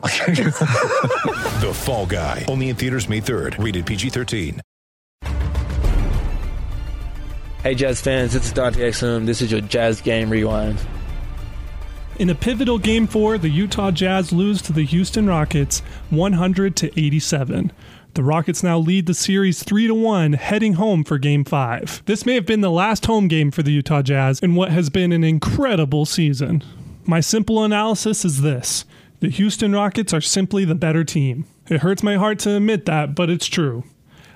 The Fall Guy. Only in theaters May 3rd. Rated PG-13. Hey Jazz fans, this is Dante Exum. This is your Jazz Game Rewind. In a pivotal game 4, the Utah Jazz lose to the Houston Rockets 100 to 87. The Rockets now lead the series 3 to 1 heading home for game 5. This may have been the last home game for the Utah Jazz in what has been an incredible season. My simple analysis is this. The Houston Rockets are simply the better team. It hurts my heart to admit that, but it's true.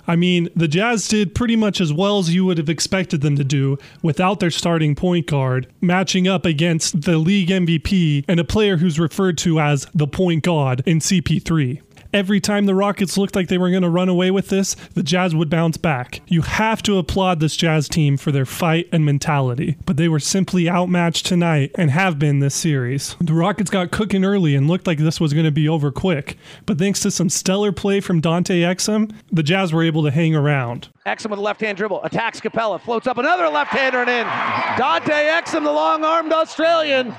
I mean, the Jazz did pretty much as well as you would have expected them to do without their starting point guard, matching up against the league MVP and a player who's referred to as the Point God in CP3. Every time the Rockets looked like they were going to run away with this, the Jazz would bounce back. You have to applaud this Jazz team for their fight and mentality, but they were simply outmatched tonight and have been this series. The Rockets got cooking early and looked like this was going to be over quick, but thanks to some stellar play from Dante Exum, the Jazz were able to hang around. Exum with a left-hand dribble, attacks Capela, floats up another left-hander and in. Dante Exum, the long-armed Australian.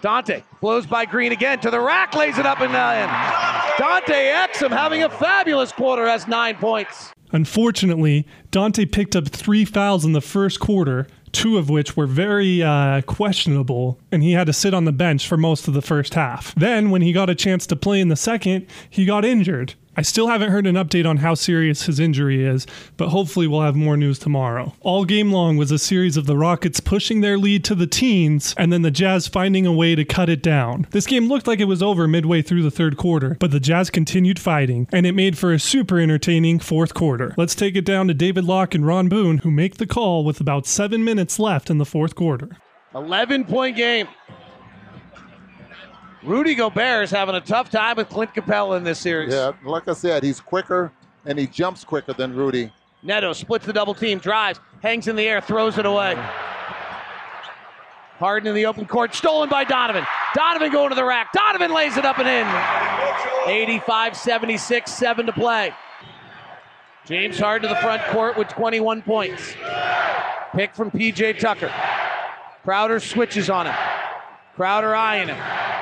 Dante blows by Green again to the rack, lays it up and uh, in. Dante Exum having a fabulous quarter, has nine points. Unfortunately, Dante picked up three fouls in the first quarter, two of which were very uh, questionable, and he had to sit on the bench for most of the first half. Then, when he got a chance to play in the second, he got injured. I still haven't heard an update on how serious his injury is, but hopefully we'll have more news tomorrow. All game long was a series of the Rockets pushing their lead to the teens and then the Jazz finding a way to cut it down. This game looked like it was over midway through the third quarter, but the Jazz continued fighting, and it made for a super entertaining fourth quarter. Let's take it down to David Locke and Ron Boone, who make the call with about seven minutes left in the fourth quarter. 11-point game. Rudy Gobert is having a tough time with Clint Capela in this series. Yeah, like I said, he's quicker and he jumps quicker than Rudy. Neto splits the double team, drives, hangs in the air, throws it away. Harden in the open court, stolen by Donovan. Donovan going to the rack. Donovan lays it up and in. 85 76, 7 to play. James Harden to the front court with 21 points. Pick from PJ Tucker. Crowder switches on him. Crowder eyeing him.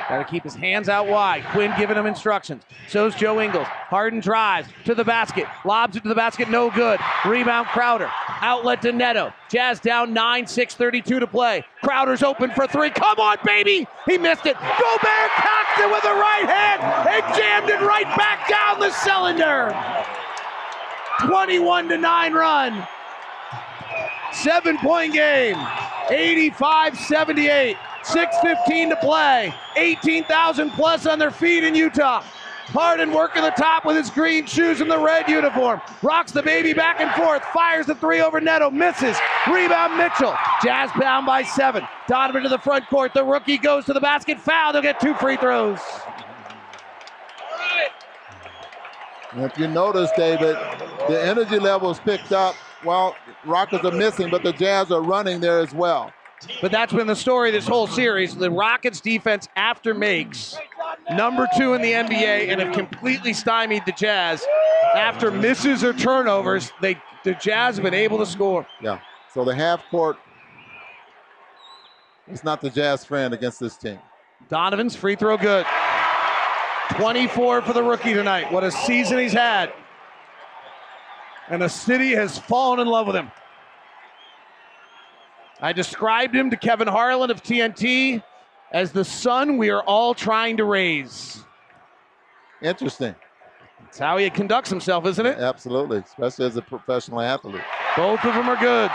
Got to keep his hands out wide. Quin giving him instructions. So's Joe Ingles. Harden drives to the basket. Lobs it to the basket. No good. Rebound Crowder. Outlet to Neto. Jazz down 9, 6, 32 to play. Crowder's open for three. Come on, baby. He missed it. Gobert cocked it with the right hand and jammed it right back down the cylinder. 21 to 9 run. Seven point game. 85 78. 6.15 to play. 18,000 plus on their feet in Utah. Harden working the top with his green shoes and the red uniform. Rocks the baby back and forth. Fires the three over Neto. Misses. Rebound Mitchell. Jazz down by seven. Donovan to the front court. The rookie goes to the basket. Foul. They'll get two free throws. If you notice, David, the energy level is picked up. Well, Rockets are missing, but the Jazz are running there as well. But that's been the story this whole series. The Rockets defense after makes number two in the NBA and have completely stymied the Jazz. After misses or turnovers, they the Jazz have been able to score. Yeah. So the half court is not the Jazz friend against this team. Donovan's free throw good. 24 for the rookie tonight. What a season he's had. And the city has fallen in love with him. I described him to Kevin Harlan of TNT as the son we are all trying to raise. Interesting. That's how he conducts himself, isn't it? Absolutely, especially as a professional athlete. Both of them are good.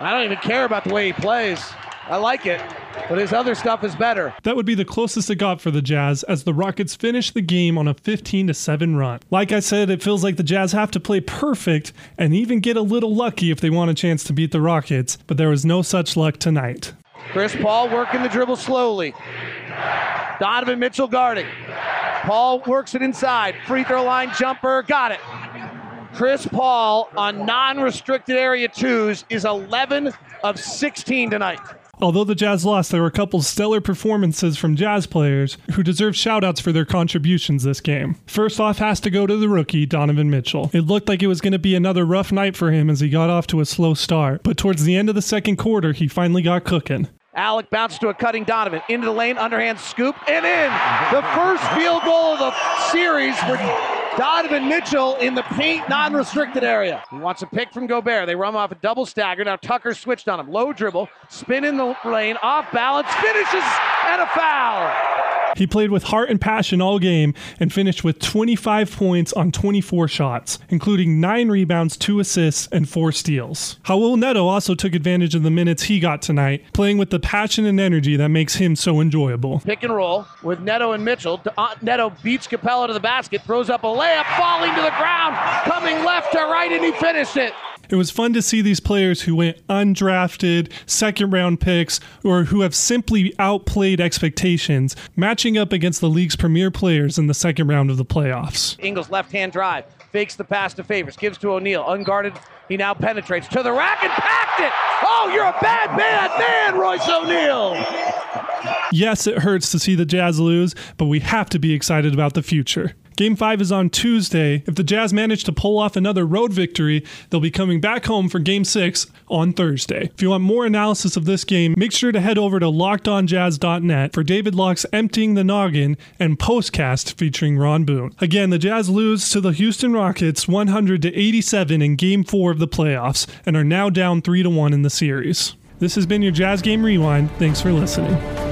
I don't even care about the way he plays. I like it, but his other stuff is better. That would be the closest it got for the Jazz as the Rockets finished the game on a 15 to 7 run. Like I said, it feels like the Jazz have to play perfect and even get a little lucky if they want a chance to beat the Rockets, but there was no such luck tonight. Chris Paul working the dribble slowly. Donovan Mitchell guarding. Paul works it inside. Free throw line jumper. Got it. Chris Paul on non restricted area twos is 11 of 16 tonight. Although the Jazz lost, there were a couple stellar performances from Jazz players who deserve shoutouts for their contributions this game. First off has to go to the rookie, Donovan Mitchell. It looked like it was going to be another rough night for him as he got off to a slow start, but towards the end of the second quarter, he finally got cooking. Alec bounces to a cutting Donovan into the lane, underhand scoop, and in. The first field goal of the series for Donovan Mitchell in the paint non restricted area. He wants a pick from Gobert. They run off a double stagger. Now Tucker switched on him. Low dribble, spin in the lane, off balance, finishes, and a foul. He played with heart and passion all game and finished with 25 points on 24 shots, including 9 rebounds, 2 assists, and 4 steals. Raul Neto also took advantage of the minutes he got tonight, playing with the passion and energy that makes him so enjoyable. Pick and roll with Neto and Mitchell. Uh, Neto beats Capela to the basket, throws up a layup, falling to the ground, coming left to right, and he finished it. It was fun to see these players who went undrafted, second round picks, or who have simply outplayed expectations, matching up against the league's premier players in the second round of the playoffs. Ingles left hand drive, fakes the pass to Favors, gives to O'Neale, unguarded. He now penetrates to the rack and packed it. Oh, you're a bad, bad man, Royce O'Neale. Yes, it hurts to see the Jazz lose, but we have to be excited about the future. Game 5 is on Tuesday. If the Jazz manage to pull off another road victory, they'll be coming back home for Game 6 on Thursday. If you want more analysis of this game, make sure to head over to lockedonjazz.net for David Locke's Emptying the Noggin and postcast featuring Ron Boone. Again, the Jazz lose to the Houston Rockets 100 to 87 in Game 4 of the playoffs and are now down 3 to 1 in the series. This has been your Jazz Game Rewind. Thanks for listening.